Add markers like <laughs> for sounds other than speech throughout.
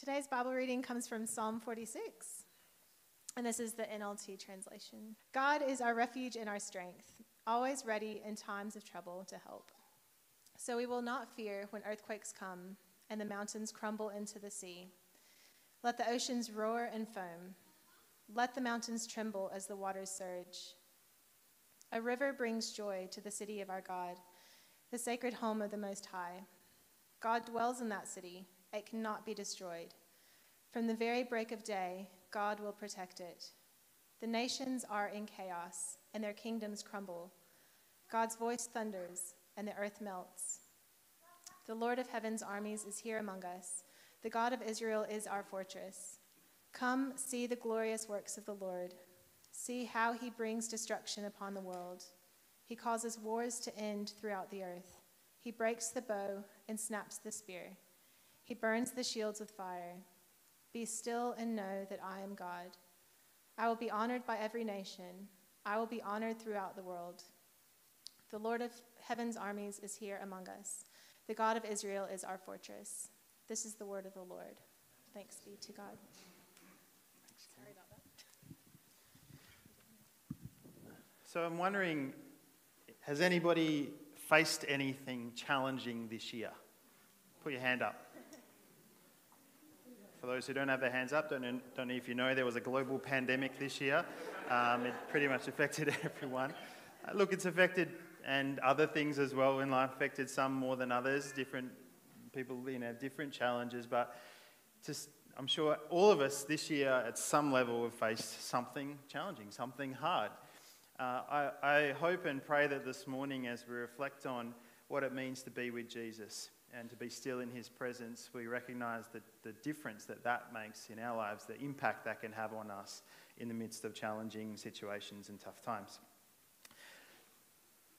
Today's Bible reading comes from Psalm 46, and this is the NLT translation. God is our refuge and our strength, always ready in times of trouble to help. So we will not fear when earthquakes come and the mountains crumble into the sea. Let the oceans roar and foam. Let the mountains tremble as the waters surge. A river brings joy to the city of our God, the sacred home of the Most High. God dwells in that city it cannot be destroyed. From the very break of day, God will protect it. The nations are in chaos, and their kingdoms crumble. God's voice thunders, and the earth melts. The Lord of heaven's armies is here among us. The God of Israel is our fortress. Come, see the glorious works of the Lord. See how he brings destruction upon the world. He causes wars to end throughout the earth. He breaks the bow and snaps the spear. He burns the shields with fire. Be still and know that I am God. I will be honored by every nation. I will be honored throughout the world. The Lord of heaven's armies is here among us. The God of Israel is our fortress. This is the word of the Lord. Thanks be to God. Sorry about that. So I'm wondering has anybody faced anything challenging this year? Put your hand up. For those who don't have their hands up, don't, don't know if you know, there was a global pandemic this year. Um, it pretty much affected <laughs> everyone. Uh, look, it's affected, and other things as well in life affected some more than others. Different people, you know, different challenges. But just, I'm sure all of us this year, at some level, have faced something challenging, something hard. Uh, I, I hope and pray that this morning, as we reflect on what it means to be with Jesus, and to be still in his presence, we recognize the, the difference that that makes in our lives, the impact that can have on us in the midst of challenging situations and tough times.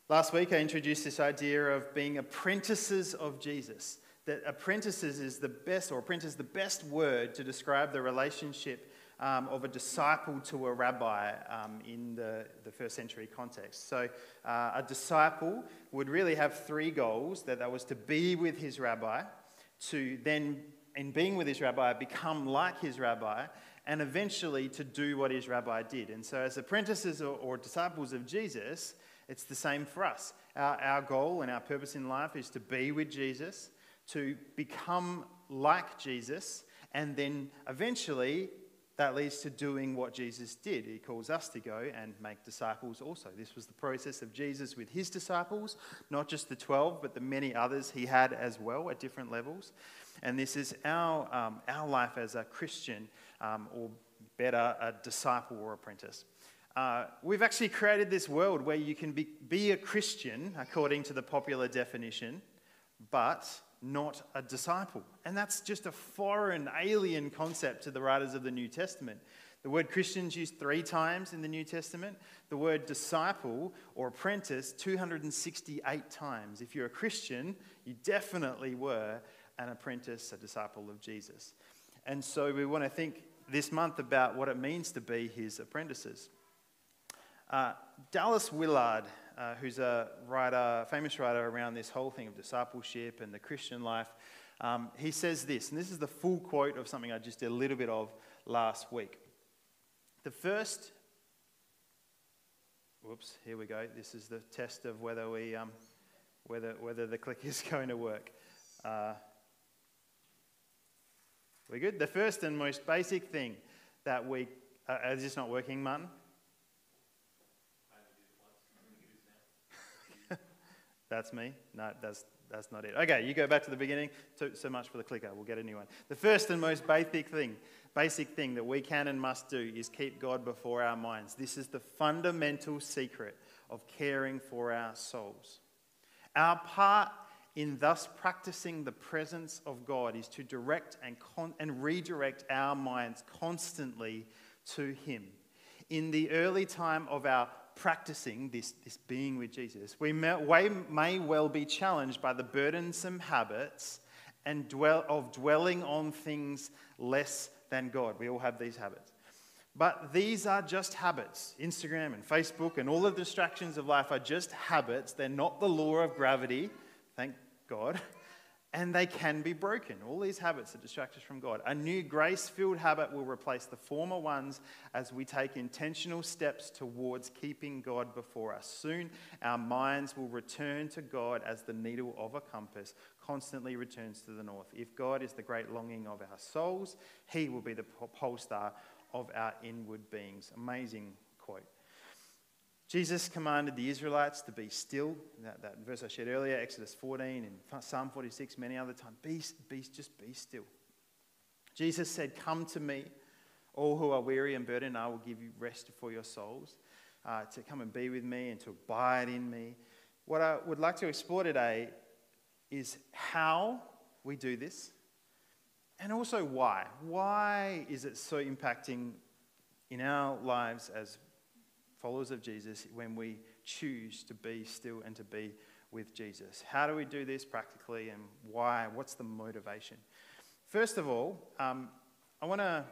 Last week, I introduced this idea of being apprentices of Jesus. That apprentices is the best, or apprentice, the best word to describe the relationship um, of a disciple to a rabbi um, in the, the first century context. So, uh, a disciple would really have three goals that, that was to be with his rabbi, to then, in being with his rabbi, become like his rabbi, and eventually to do what his rabbi did. And so, as apprentices or, or disciples of Jesus, it's the same for us. Our, our goal and our purpose in life is to be with Jesus, to become like Jesus, and then eventually that leads to doing what Jesus did. He calls us to go and make disciples also. This was the process of Jesus with his disciples, not just the 12, but the many others he had as well at different levels. And this is our, um, our life as a Christian, um, or better, a disciple or apprentice. Uh, we've actually created this world where you can be, be a Christian, according to the popular definition, but not a disciple. And that's just a foreign, alien concept to the writers of the New Testament. The word Christians used three times in the New Testament. The word disciple or apprentice 268 times. If you're a Christian, you definitely were an apprentice, a disciple of Jesus. And so we want to think this month about what it means to be his apprentices. Uh, Dallas Willard uh, who's a writer, famous writer around this whole thing of discipleship and the Christian life. Um, he says this, and this is the full quote of something I just did a little bit of last week. The first, whoops, here we go. This is the test of whether we, um, whether whether the click is <laughs> going to work. Uh, we good? The first and most basic thing that we, uh, is this not working, Martin? That's me? No, that's, that's not it. Okay, you go back to the beginning. So, so much for the clicker. We'll get a new one. The first and most basic thing, basic thing that we can and must do is keep God before our minds. This is the fundamental secret of caring for our souls. Our part in thus practicing the presence of God is to direct and, con- and redirect our minds constantly to Him. In the early time of our practicing this, this being with Jesus, we may, may well be challenged by the burdensome habits and dwell, of dwelling on things less than God. We all have these habits. But these are just habits. Instagram and Facebook and all the distractions of life are just habits. They're not the law of gravity, thank God. <laughs> and they can be broken. All these habits that distract us from God. A new grace filled habit will replace the former ones as we take intentional steps towards keeping God before us. Soon, our minds will return to God as the needle of a compass constantly returns to the north. If God is the great longing of our souls, He will be the pole star of our inward beings. Amazing quote. Jesus commanded the Israelites to be still. That, that verse I shared earlier, Exodus 14 and Psalm 46, many other times. Be, be, just be still. Jesus said, Come to me, all who are weary and burdened, I will give you rest for your souls. Uh, to come and be with me and to abide in me. What I would like to explore today is how we do this and also why. Why is it so impacting in our lives as followers of Jesus when we choose to be still and to be with Jesus. How do we do this practically and why? What's the motivation? First of all, um, I want to.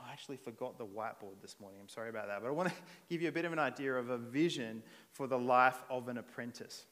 I actually forgot the whiteboard this morning. I'm sorry about that. But I want to <laughs> give you a bit of an idea of a vision for the life of an apprentice.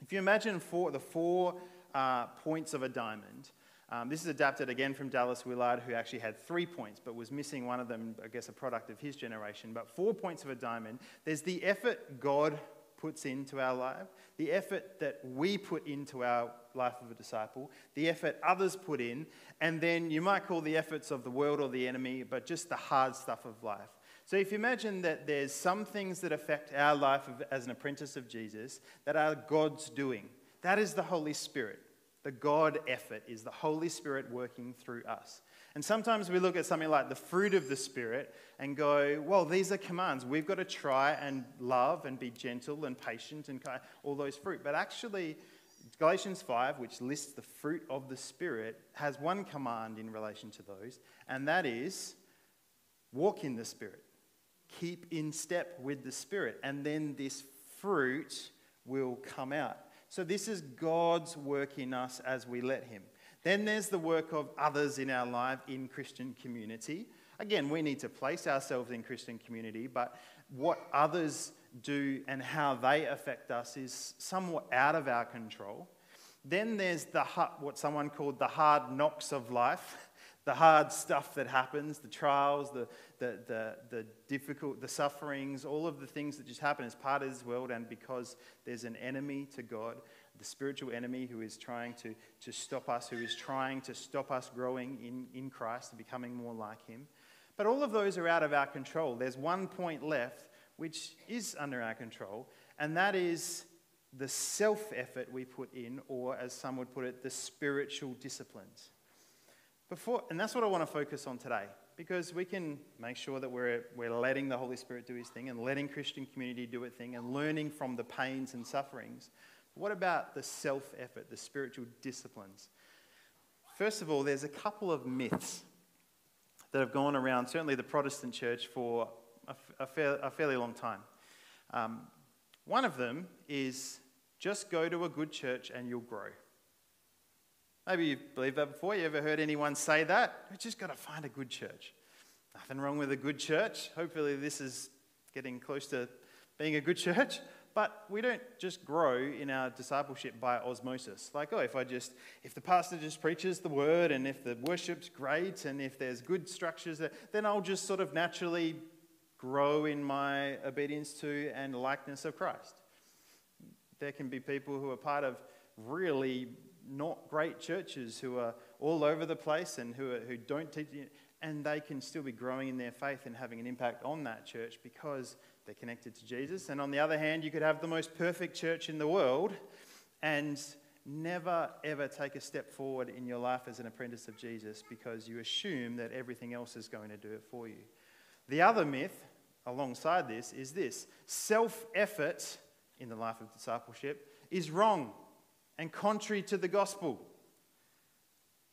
If you imagine four, the four uh, points of a diamond, um, this is adapted again from Dallas Willard, who actually had three points, but was missing one of them, I guess, a product of his generation. But four points of a diamond. There's the effort God puts into our life, the effort that we put into our life of a disciple, the effort others put in, and then you might call the efforts of the world or the enemy, but just the hard stuff of life. So if you imagine that there's some things that affect our life as an apprentice of Jesus that are God's doing, that is the Holy Spirit. The God effort is the Holy Spirit working through us. And sometimes we look at something like the fruit of the Spirit and go, well, these are commands. We've got to try and love and be gentle and patient and all those fruit. But actually, Galatians 5, which lists the fruit of the Spirit, has one command in relation to those, and that is walk in the Spirit, keep in step with the Spirit, and then this fruit will come out. So, this is God's work in us as we let Him. Then there's the work of others in our life in Christian community. Again, we need to place ourselves in Christian community, but what others do and how they affect us is somewhat out of our control. Then there's the what someone called the hard knocks of life <laughs> the hard stuff that happens, the trials, the, the, the, the, difficult, the sufferings, all of the things that just happen as part of this world, and because there's an enemy to God, the spiritual enemy who is trying to, to stop us, who is trying to stop us growing in, in Christ and becoming more like Him. But all of those are out of our control. There's one point left which is under our control, and that is the self effort we put in, or as some would put it, the spiritual disciplines. Before, and that's what I want to focus on today because we can make sure that we're, we're letting the Holy Spirit do his thing and letting Christian community do its thing and learning from the pains and sufferings. What about the self effort, the spiritual disciplines? First of all, there's a couple of myths that have gone around, certainly the Protestant church, for a, a, fair, a fairly long time. Um, one of them is just go to a good church and you'll grow. Maybe you've believed that before. You ever heard anyone say that? We just got to find a good church. Nothing wrong with a good church. Hopefully, this is getting close to being a good church. But we don't just grow in our discipleship by osmosis. Like, oh, if I just, if the pastor just preaches the word and if the worship's great and if there's good structures, then I'll just sort of naturally grow in my obedience to and likeness of Christ. There can be people who are part of really not great churches who are all over the place and who, are, who don't teach, and they can still be growing in their faith and having an impact on that church because they're connected to Jesus. And on the other hand, you could have the most perfect church in the world and never ever take a step forward in your life as an apprentice of Jesus because you assume that everything else is going to do it for you. The other myth alongside this is this self effort in the life of discipleship is wrong and contrary to the gospel.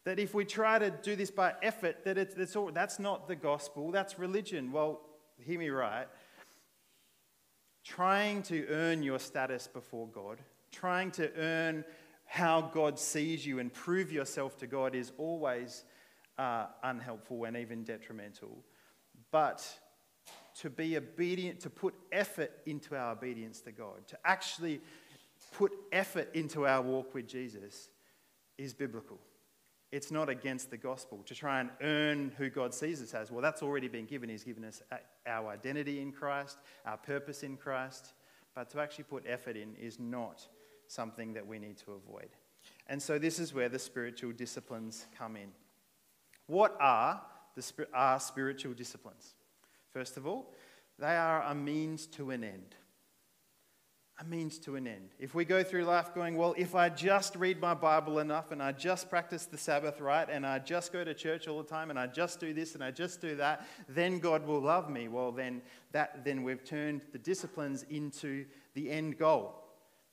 That if we try to do this by effort, that it's, it's all, that's not the gospel, that's religion. Well, hear me right. Trying to earn your status before God, trying to earn how God sees you and prove yourself to God is always uh, unhelpful and even detrimental. But to be obedient, to put effort into our obedience to God, to actually put effort into our walk with Jesus is biblical. It's not against the gospel to try and earn who God sees us as. Well, that's already been given. He's given us our identity in Christ, our purpose in Christ. But to actually put effort in is not something that we need to avoid. And so this is where the spiritual disciplines come in. What are the are spiritual disciplines? First of all, they are a means to an end a means to an end. If we go through life going, well, if I just read my Bible enough and I just practice the Sabbath right and I just go to church all the time and I just do this and I just do that, then God will love me. Well, then that then we've turned the disciplines into the end goal.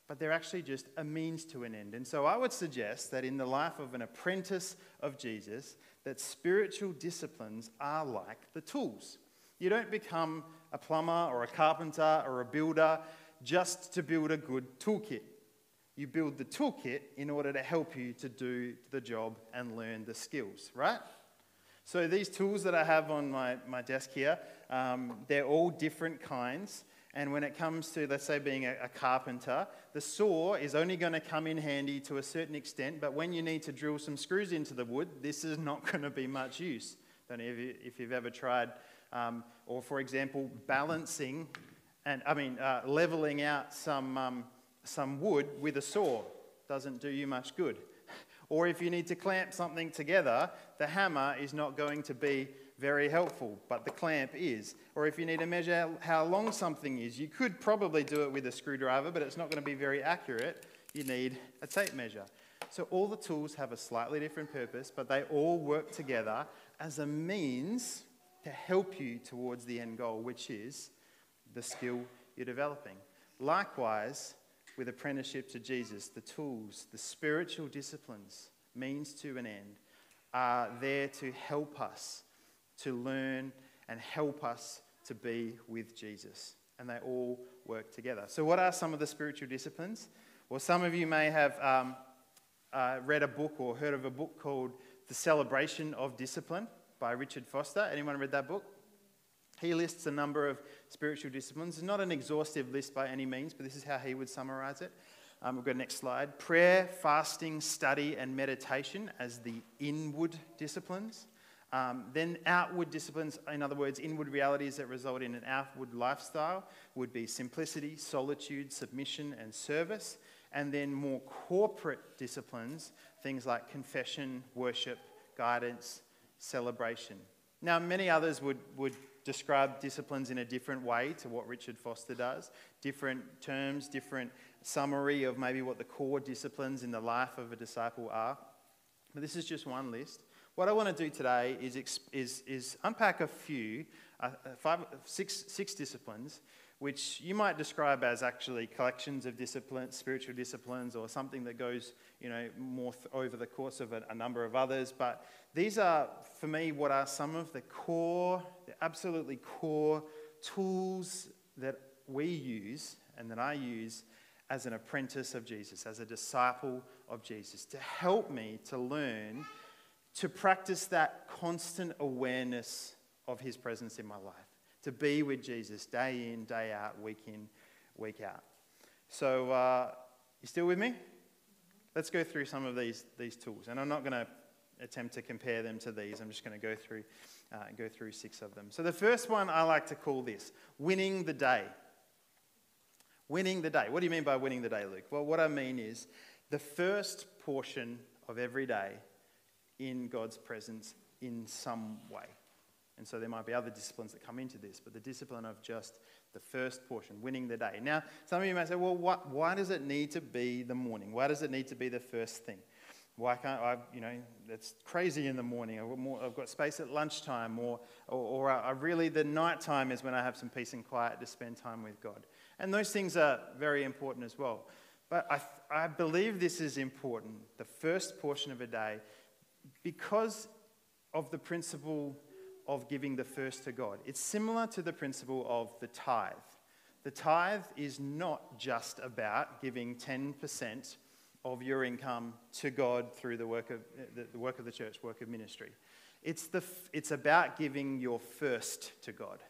But they're actually just a means to an end. And so I would suggest that in the life of an apprentice of Jesus, that spiritual disciplines are like the tools. You don't become a plumber or a carpenter or a builder just to build a good toolkit. You build the toolkit in order to help you to do the job and learn the skills, right? So these tools that I have on my, my desk here, um, they're all different kinds. And when it comes to, let's say, being a, a carpenter, the saw is only going to come in handy to a certain extent, but when you need to drill some screws into the wood, this is not <laughs> going to be much use. Don't know if, you, if you've ever tried, um, or for example, balancing and I mean, uh, leveling out some, um, some wood with a saw doesn't do you much good. <laughs> Or if you need to clamp something together, the hammer is not going to be very helpful, but the clamp is. Or if you need to measure how long something is, you could probably do it with a screwdriver, but it's not going to be very accurate. You need a tape measure. So all the tools have a slightly different purpose, but they all work together as a means to help you towards the end goal, which is the skill you're developing. Likewise, with apprenticeship to Jesus, the tools, the spiritual disciplines, means to an end, are there to help us to learn and help us to be with Jesus. And they all work together. So, what are some of the spiritual disciplines? Well, some of you may have um, uh, read a book or heard of a book called The Celebration of Discipline by Richard Foster. Anyone read that book? He lists a number of spiritual disciplines. It's not an exhaustive list by any means, but this is how he would summarize it. Um, we'll go next slide. Prayer, fasting, study, and meditation as the inward disciplines. Um, then outward disciplines, in other words, inward realities that result in an outward lifestyle, would be simplicity, solitude, submission, and service. And then more corporate disciplines, things like confession, worship, guidance, celebration. Now, many others would, would describe disciplines in a different way to what Richard Foster does. Different terms, different summary of maybe what the core disciplines in the life of a disciple are. But this is just one list. What I want to do today is, is, is unpack a few, uh, uh, five, six, six disciplines, which you might describe as actually collections of disciplines, spiritual disciplines, or something that goes, you know, more th- over the course of a, a number of others. But these are, for me, what are some of the core, the absolutely core tools that we use and that I use as an apprentice of Jesus, as a disciple of Jesus, to help me to learn to practice that constant awareness of his presence in my life, to be with Jesus day in, day out, week in, week out. So, uh, you still with me? Let's go through some of these, these tools. And I'm not going to attempt to compare them to these. I'm just going to go through, uh, go through six of them. So the first one I like to call this winning the day. Winning the day. What do you mean by winning the day, Luke? Well, what I mean is the first portion of every day in God's presence in some way. And so there might be other disciplines that come into this, but the discipline of just the first portion, winning the day. Now, some of you may say, well, what, why does it need to be the morning? Why does it need to be the first thing? Why can't I, you know, it's crazy in the morning. I've got, space at lunchtime, or, or, or I really the night time is when I have some peace and quiet to spend time with God. And those things are very important as well. But I, I believe this is important, the first portion of a day, because of the principle of giving the first to God. It's similar to the principle of the tithe. The tithe is not just about giving 10% of your income to God through the work of the, work of the church, work of ministry. It's, the, it's about giving your first to God,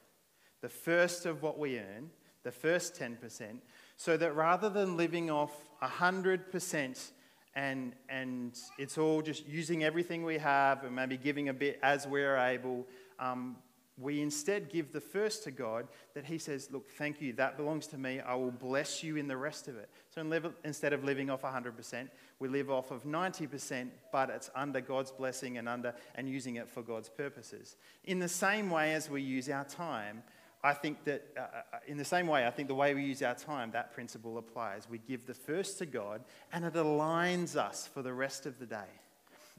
the first of what we earn, the first 10%, so that rather than living off 100% and, and it's all just using everything we have and maybe giving a bit as we're able. Um, we instead give the first to God that He says, Look, thank you, that belongs to me. I will bless you in the rest of it. So instead of living off 100%, we live off of 90%, but it's under God's blessing and, under, and using it for God's purposes. In the same way as we use our time, I think that, uh, uh, in the same way, I think the way we use our time, that principle applies. We give the first to God, and it aligns us for the rest of the day.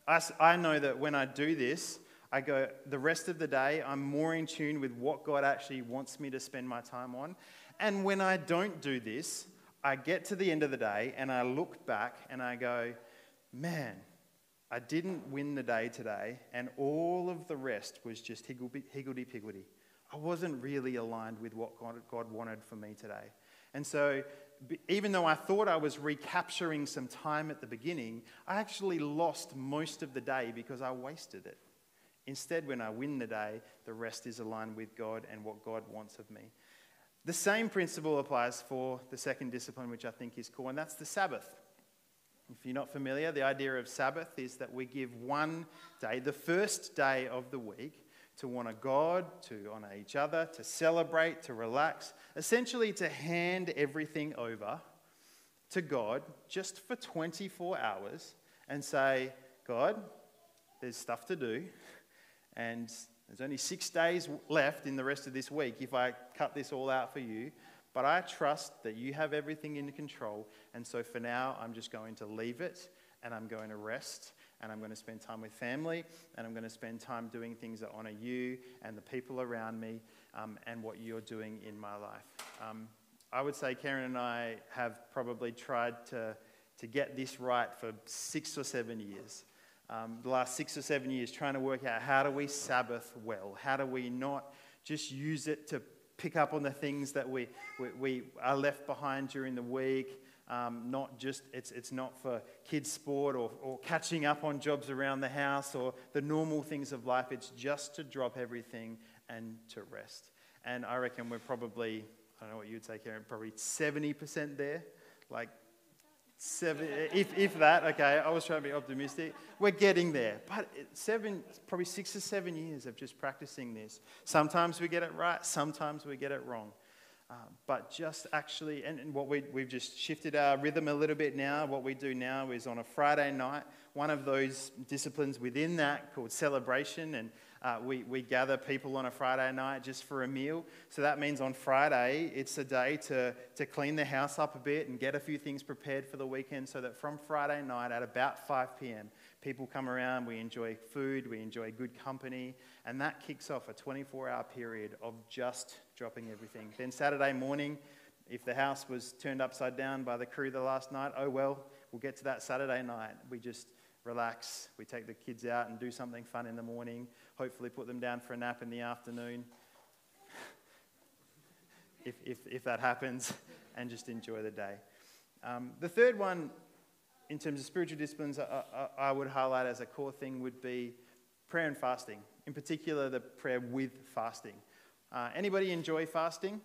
I, I know that when I do this, I go, the rest of the day, I'm more in tune with what God actually wants me to spend my time on. And when I don't do this, I get to the end of the day and I look back and I go, man, I didn't win the day today, and all of the rest was just higgledy piggledy. I wasn't really aligned with what God wanted for me today. And so, even though I thought I was recapturing some time at the beginning, I actually lost most of the day because I wasted it. Instead, when I win the day, the rest is aligned with God and what God wants of me. The same principle applies for the second discipline, which I think is cool, and that's the Sabbath. If you're not familiar, the idea of Sabbath is that we give one day, the first day of the week, to honor God, to honor each other, to celebrate, to relax, essentially to hand everything over to God just for 24 hours and say, God, there's stuff to do, and there's only six days left in the rest of this week if I cut this all out for you. But I trust that you have everything in control. And so for now, I'm just going to leave it and I'm going to rest and I'm going to spend time with family, and I'm going to spend time doing things that honor you and the people around me um, and what you're doing in my life. Um, I would say Karen and I have probably tried to, to get this right for six or seven years. Um, the last six or seven years, trying to work out how do we Sabbath well? How do we not just use it to pick up on the things that we, we, we are left behind during the week? Um, not just, it's, it's not for kids' sport or, or catching up on jobs around the house or the normal things of life. It's just to drop everything and to rest. And I reckon we're probably, I don't know what you'd say, Karen, probably 70% there. Like, seven, if, if that, okay, I was trying to be optimistic. We're getting there. But seven, probably six or seven years of just practicing this. Sometimes we get it right, sometimes we get it wrong. Uh, but just actually, and, and what we, we've just shifted our rhythm a little bit now. What we do now is on a Friday night, one of those disciplines within that called celebration, and uh, we, we gather people on a Friday night just for a meal. So that means on Friday, it's a day to, to clean the house up a bit and get a few things prepared for the weekend so that from Friday night at about 5 p.m., people come around, we enjoy food, we enjoy good company, and that kicks off a 24 hour period of just dropping everything. Then Saturday morning, if the house was turned upside down by the crew the last night, oh well, we'll get to that Saturday night. We just relax, we take the kids out and do something fun in the morning, hopefully put them down for a nap in the afternoon, <laughs> if, if, if that happens, <laughs> and just enjoy the day. Um, the third one, in terms of spiritual disciplines, I, I, I would highlight as a core thing would be prayer and fasting, in particular, the prayer with fasting. Uh, anybody enjoy fasting?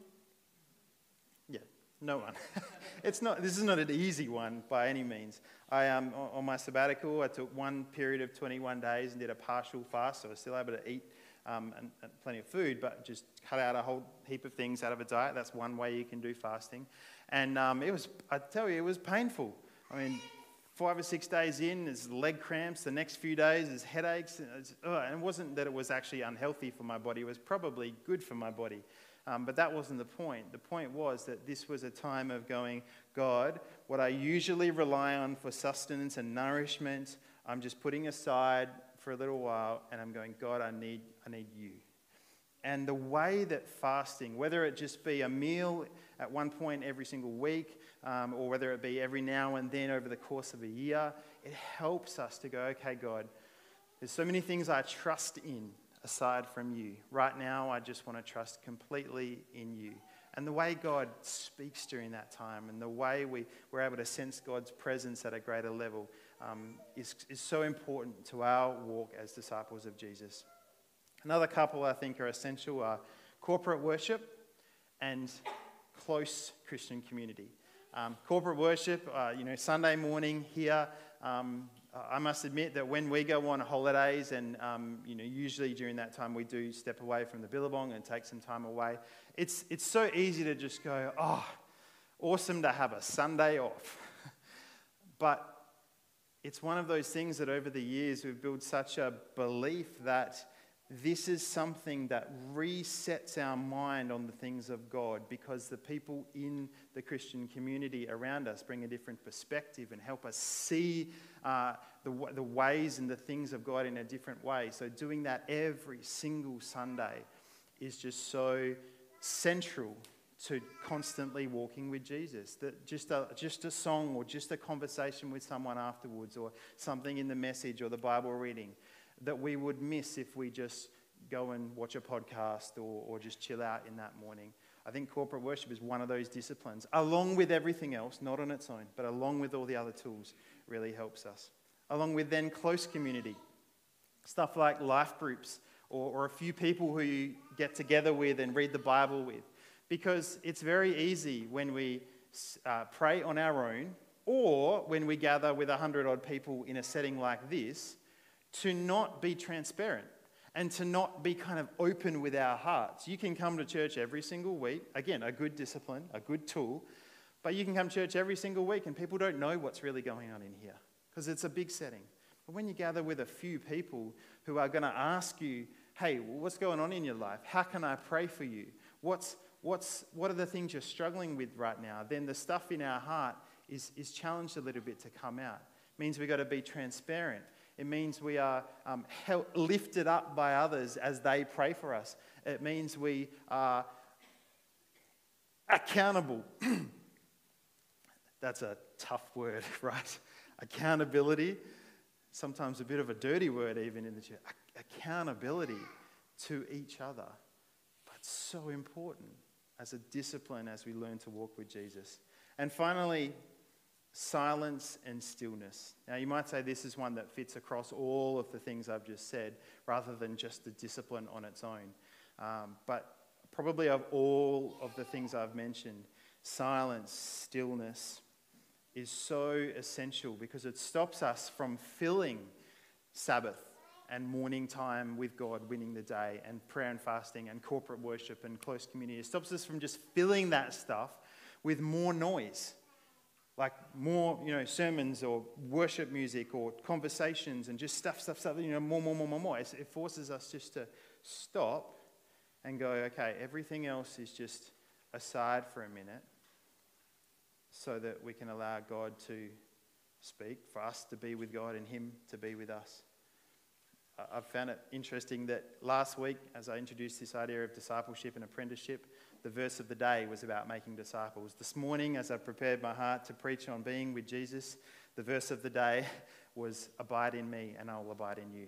No one. <laughs> it's not, this is not an easy one by any means. I, um, on my sabbatical, I took one period of 21 days and did a partial fast, so I was still able to eat um, and, and plenty of food, but just cut out a whole heap of things out of a diet. That's one way you can do fasting. And um, it was, I tell you, it was painful. I mean, five or six days in, there's leg cramps. The next few days, there's headaches. And, and it wasn't that it was actually unhealthy for my body, it was probably good for my body. Um, but that wasn't the point. The point was that this was a time of going, God, what I usually rely on for sustenance and nourishment, I'm just putting aside for a little while, and I'm going, God, I need, I need you. And the way that fasting, whether it just be a meal at one point every single week, um, or whether it be every now and then over the course of a year, it helps us to go, okay, God, there's so many things I trust in aside from you. Right now, I just want to trust completely in you. And the way God speaks during that time and the way we, we're able to sense God's presence at a greater level um, is, is so important to our walk as disciples of Jesus. Another couple I think are essential are corporate worship and close Christian community. Um, corporate worship, uh, you know, Sunday morning here, um, I must admit that when we go on holidays, and um, you know, usually during that time we do step away from the billabong and take some time away, it's, it's so easy to just go, oh, awesome to have a Sunday off. <laughs> but it's one of those things that over the years we've built such a belief that this is something that resets our mind on the things of God because the people in the Christian community around us bring a different perspective and help us see uh, the, the ways and the things of God in a different way. So, doing that every single Sunday is just so central to constantly walking with Jesus. That just a, just a song or just a conversation with someone afterwards or something in the message or the Bible reading that we would miss if we just go and watch a podcast or, or just chill out in that morning. I think corporate worship is one of those disciplines, along with everything else, not on its own, but along with all the other tools, really helps us. Along with then close community, stuff like life groups or, or a few people who you get together with and read the Bible with. Because it's very easy when we uh, pray on our own or when we gather with a hundred odd people in a setting like this to not be transparent and to not be kind of open with our hearts. You can come to church every single week. Again, a good discipline, a good tool. But you can come to church every single week and people don't know what's really going on in here because it's a big setting. But when you gather with a few people who are going to ask you, hey, what's going on in your life? How can I pray for you? What's, what's, what are the things you're struggling with right now? Then the stuff in our heart is, is challenged a little bit to come out. It means we've got to be transparent. It means we are um, lifted up by others as they pray for us. It means we are accountable. <clears throat> That's a tough word, <laughs> right? Accountability, sometimes a bit of a dirty word, even in the church. Accountability to each other. But so important as a discipline as we learn to walk with Jesus. And finally, silence and stillness. Now, you might say this is one that fits across all of the things I've just said rather than just the discipline on its own. Um, but probably of all of the things I've mentioned, silence, stillness is so essential because it stops us from filling Sabbath and morning time with God, winning the day, and prayer and fasting, and corporate worship and close community. It stops us from just filling that stuff with more noise like more, you know, sermons or worship music or conversations and just stuff, stuff, stuff, you know, more, more, more, more, more. It forces us just to stop and go, okay, everything else is just aside for a minute so that we can allow God to speak, for us to be with God and Him to be with us. I've found it interesting that last week, as I introduced this idea of discipleship and apprenticeship, the verse of the day was about making disciples. This morning, as I prepared my heart to preach on being with Jesus, the verse of the day was, Abide in me, and I will abide in you.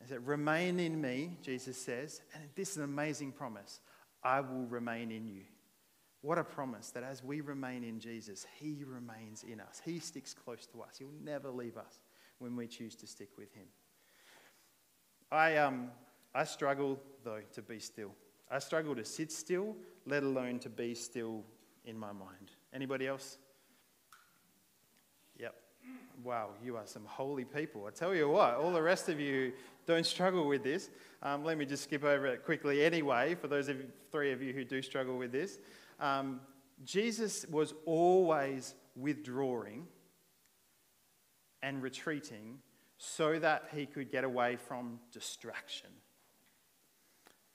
It said, Remain in me, Jesus says, and this is an amazing promise I will remain in you. What a promise that as we remain in Jesus, He remains in us. He sticks close to us. He'll never leave us when we choose to stick with Him. I, um, I struggle, though, to be still. I struggle to sit still, let alone to be still in my mind. Anybody else? Yep. Wow, you are some holy people. I tell you what, all the rest of you don't struggle with this. Um, let me just skip over it quickly anyway, for those of you, three of you who do struggle with this. Um, Jesus was always withdrawing and retreating so that he could get away from distraction.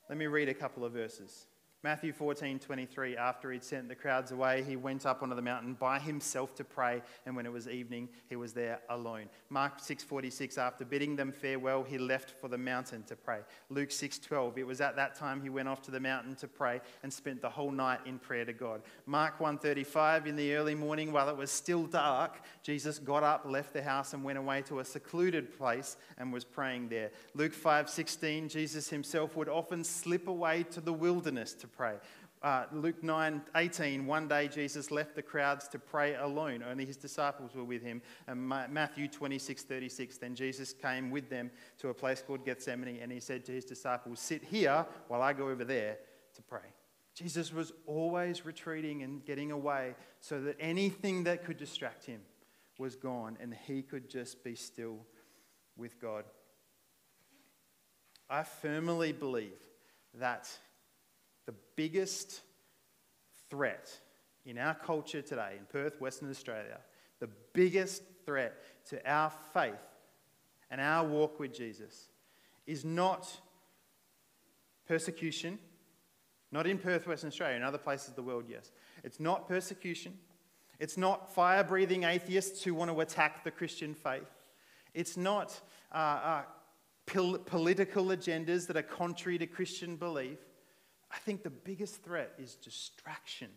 Let me read a couple of verses. Matthew 14, 23, after he'd sent the crowds away, he went up onto the mountain by himself to pray, and when it was evening, he was there alone. Mark 6, 46, after bidding them farewell, he left for the mountain to pray. Luke 6, 12, it was at that time he went off to the mountain to pray and spent the whole night in prayer to God. Mark 1, 35, in the early morning, while it was still dark, Jesus got up, left the house, and went away to a secluded place and was praying there. Luke 5, 16, Jesus himself would often slip away to the wilderness to pray. Uh, Luke 9 18, one day Jesus left the crowds to pray alone. Only his disciples were with him. And Matthew 26 36, then Jesus came with them to a place called Gethsemane and he said to his disciples, Sit here while I go over there to pray. Jesus was always retreating and getting away so that anything that could distract him was gone and he could just be still with God. I firmly believe that the biggest threat in our culture today, in Perth, Western Australia, the biggest threat to our faith and our walk with Jesus is not persecution, not in Perth, Western Australia, in other places of the world, yes. It's not persecution. It's not fire breathing atheists who want to attack the Christian faith. It's not uh, uh, pol- political agendas that are contrary to Christian belief. I think the biggest threat is distraction.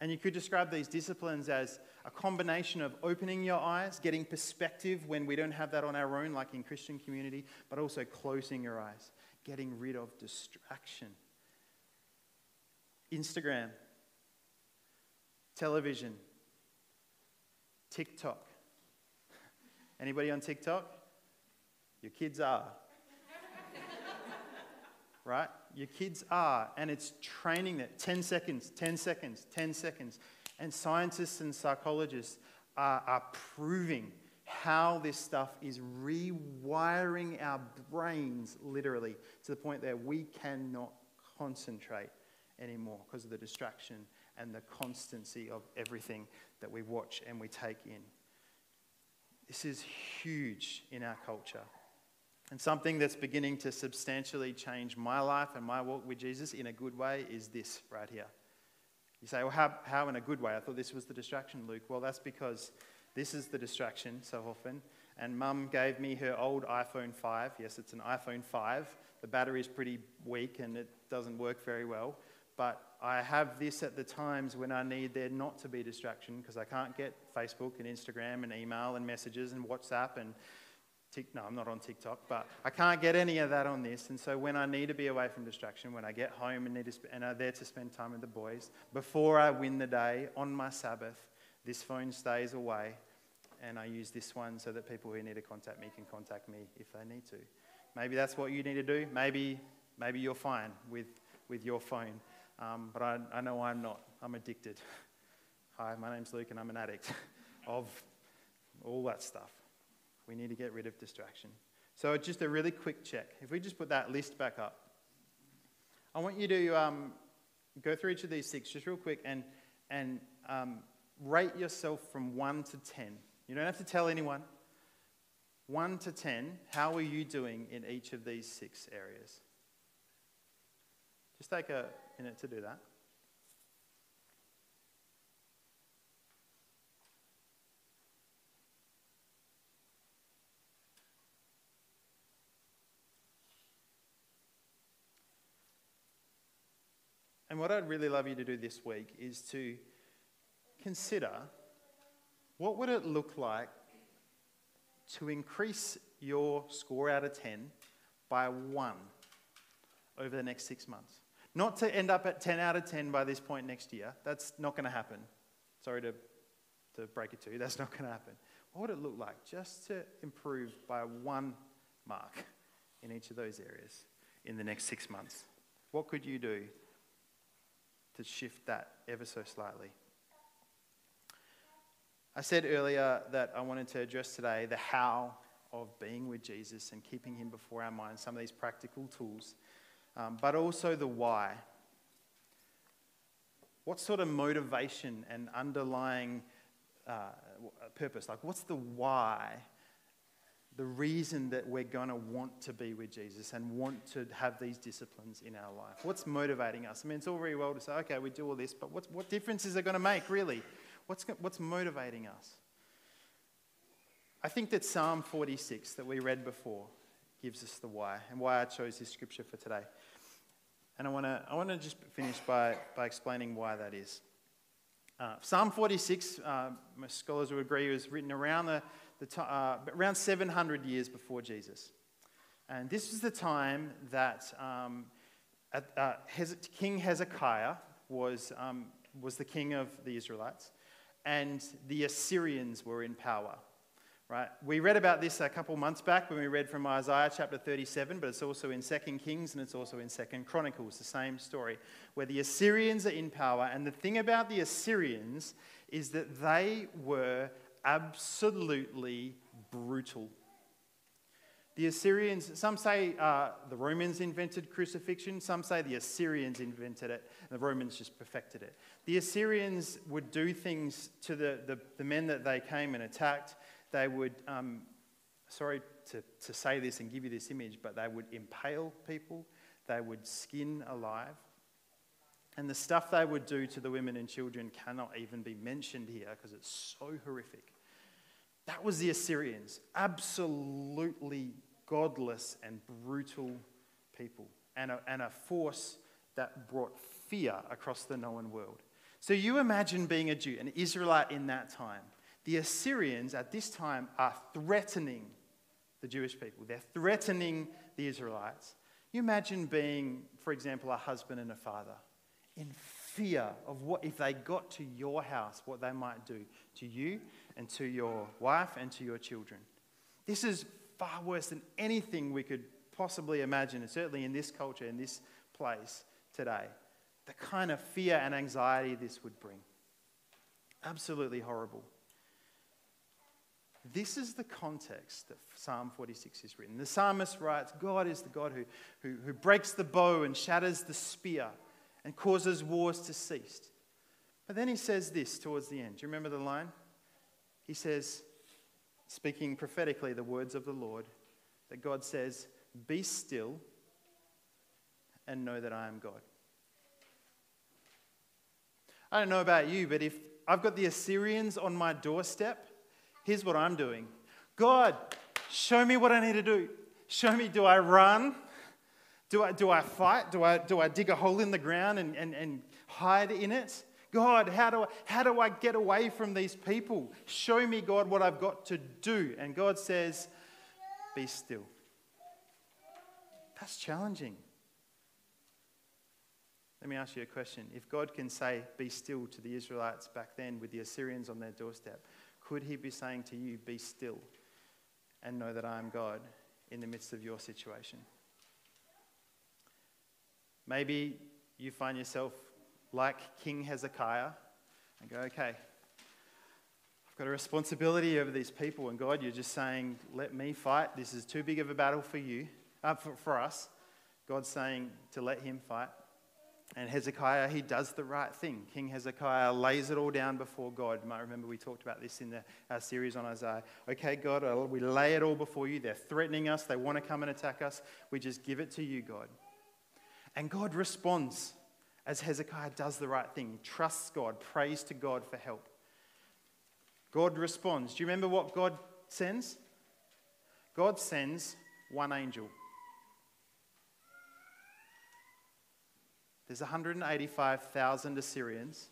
And you could describe these disciplines as a combination of opening your eyes, getting perspective when we don't have that on our own, like in Christian community, but also closing your eyes, getting rid of distraction. Instagram, television, TikTok. <laughs> Anybody on TikTok? Your kids are. Right? Your kids are, and it's training that 10 seconds, 10 seconds, 10 seconds. And scientists and psychologists are, are proving how this stuff is rewiring our brains literally to the point that we cannot concentrate anymore because of the distraction and the constancy of everything that we watch and we take in. This is huge in our culture. And something that's beginning to substantially change my life and my walk with Jesus in a good way is this right here. You say, well, how, how in a good way? I thought this was the distraction, Luke. Well, that's because this is the distraction so often. And mum gave me her old iPhone 5. Yes, it's an iPhone 5. The battery is pretty weak and it doesn't work very well. But I have this at the times when I need there not to be distraction because I can't get Facebook and Instagram and email and messages and WhatsApp and no, I'm not on TikTok, but I can't get any of that on this. And so when I need to be away from distraction, when I get home and, need to sp- and I'm there to spend time with the boys, before I win the day on my Sabbath, this phone stays away and I use this one so that people who need to contact me can contact me if they need to. Maybe that's what you need to do. Maybe, maybe you're fine with, with your phone. Um, but I, I know I'm not. I'm addicted. <laughs> Hi, my name's Luke, and I'm an addict <laughs> of all that stuff. We need to get rid of distraction. So, just a really quick check. If we just put that list back up, I want you to um, go through each of these six just real quick and, and um, rate yourself from 1 to 10. You don't have to tell anyone. 1 to 10, how are you doing in each of these six areas? Just take a minute to do that. What I'd really love you to do this week is to consider what would it look like to increase your score out of 10 by one over the next six months? Not to end up at 10 out of 10 by this point next year. That's not going to happen. Sorry to, to break it to you, that's not going to happen. What would it look like just to improve by one mark in each of those areas in the next six months? What could you do to shift that ever so slightly? I said earlier that I wanted to address today the how of being with Jesus and keeping him before our minds, some of these practical tools um, but also the why. What sort of motivation and underlying uh, purpose? Like, what's the why? The reason that we're going to want to be with Jesus and want to have these disciplines in our life. What's motivating us? I mean, it's all very well to say, okay, we do all this, but what's, what difference is it going to make, really? What's, what's motivating us? I think that Psalm 46 that we read before gives us the why and why I chose this scripture for today. And I want to I wanna just finish by, by explaining why that is. Uh, Psalm 46, uh, most scholars would agree, was written around, the, the uh, around 700 years before Jesus. And this was the time that um, uh, King Hezekiah was, um, was the king of the Israelites, and the Assyrians were in power right? We read about this a couple months back when we read from Isaiah chapter 37, but it's also in 2 Kings and it's also in 2 Chronicles, the same story, where the Assyrians are in power. And the thing about the Assyrians is that they were absolutely brutal. The Assyrians, some say uh, the Romans invented crucifixion, some say the Assyrians invented it, and the Romans just perfected it. The Assyrians would do things to the, the, the men that they came and attacked. They would, um, sorry to, to say this and give you this image, but they would impale people, they would skin alive. And the stuff they would do to the women and children cannot even be mentioned here because it's so horrific. That was the Assyrians. Absolutely godless and brutal people, and a, and a force that brought fear across the known world. So you imagine being a Jew, an Israelite in that time. The Assyrians at this time are threatening the Jewish people, they're threatening the Israelites. You imagine being, for example, a husband and a father in fear of what, if they got to your house, what they might do to you and to your wife and to your children. This is far worse than anything we could possibly imagine, and certainly in this culture, in this place today. The kind of fear and anxiety this would bring. Absolutely horrible. This is the context that Psalm 46 is written. The psalmist writes God is the God who, who, who breaks the bow and shatters the spear and causes wars to cease. But then he says this towards the end. Do you remember the line? He says, speaking prophetically the words of the Lord, that God says, Be still and know that I am God. I don't know about you, but if I've got the Assyrians on my doorstep, here's what I'm doing God, show me what I need to do. Show me, do I run? Do I, do I fight? Do I, do I dig a hole in the ground and, and, and hide in it? God, how do, I, how do I get away from these people? Show me, God, what I've got to do. And God says, Be still. That's challenging. Let me ask you a question. If God can say, Be still to the Israelites back then with the Assyrians on their doorstep, could He be saying to you, Be still and know that I am God in the midst of your situation? Maybe you find yourself like King Hezekiah and go, okay, I've got a responsibility over these people, and God, you're just saying, let me fight. This is too big of a battle for you, uh, for, for us. God's saying to let him fight. And Hezekiah, he does the right thing. King Hezekiah lays it all down before God. You might remember we talked about this in the, our series on Isaiah. Okay, God, we lay it all before you. They're threatening us, they want to come and attack us. We just give it to you, God. And God responds as Hezekiah does the right thing, trusts God, prays to God for help. God responds. Do you remember what God sends? God sends one angel. There's 185,000 Assyrians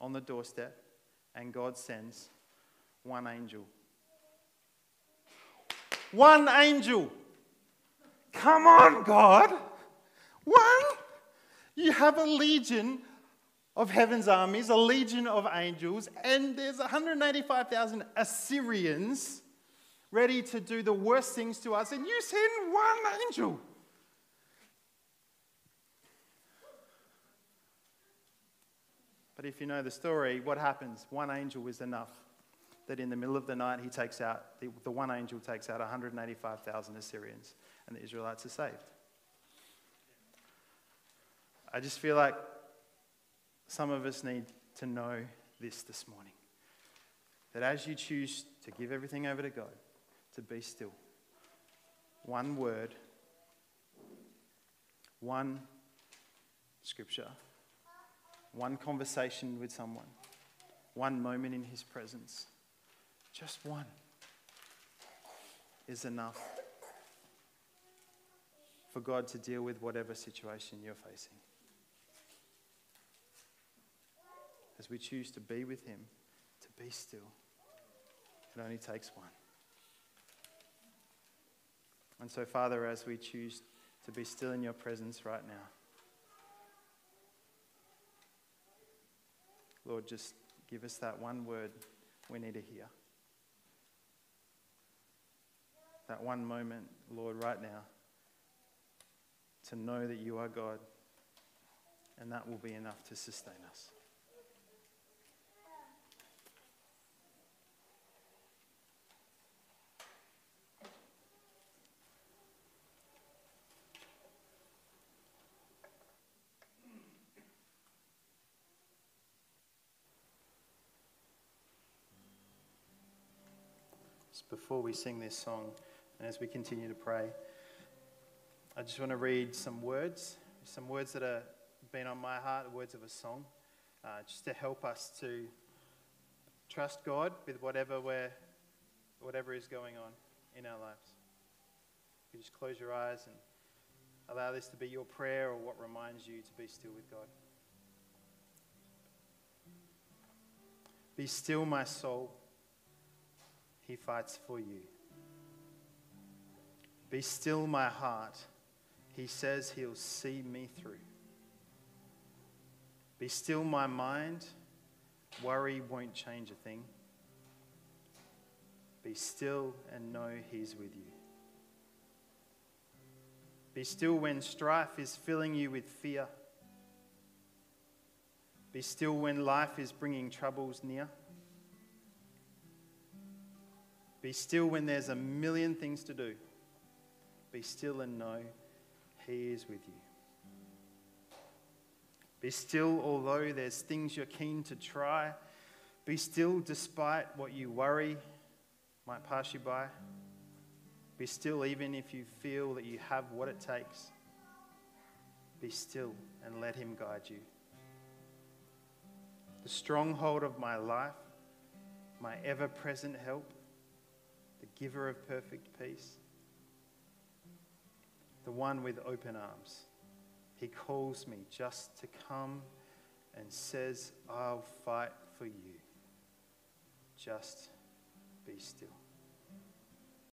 on the doorstep, and God sends one angel. One angel! Come on, God! One! You have a legion of heaven's armies, a legion of angels, and there's 185,000 Assyrians ready to do the worst things to us, and you send one angel. But if you know the story, what happens? One angel is enough. That in the middle of the night, he takes out, the, the one angel takes out 185,000 Assyrians, and the Israelites are saved. I just feel like some of us need to know this this morning. That as you choose to give everything over to God, to be still, one word, one scripture, one conversation with someone, one moment in His presence, just one is enough for God to deal with whatever situation you're facing. As we choose to be with Him, to be still. It only takes one. And so, Father, as we choose to be still in your presence right now, Lord, just give us that one word we need to hear. That one moment, Lord, right now, to know that you are God, and that will be enough to sustain us. Before we sing this song and as we continue to pray, I just want to read some words, some words that have been on my heart, the words of a song, uh, just to help us to trust God with whatever, we're, whatever is going on in our lives. You just close your eyes and allow this to be your prayer or what reminds you to be still with God. Be still, my soul. He fights for you. Be still, my heart. He says he'll see me through. Be still, my mind. Worry won't change a thing. Be still and know he's with you. Be still when strife is filling you with fear. Be still when life is bringing troubles near. Be still when there's a million things to do. Be still and know He is with you. Be still, although there's things you're keen to try. Be still despite what you worry might pass you by. Be still even if you feel that you have what it takes. Be still and let Him guide you the stronghold of my life, my ever present help, the giver of perfect peace, the one with open arms. He calls me just to come and says, I'll fight for you. Just be still.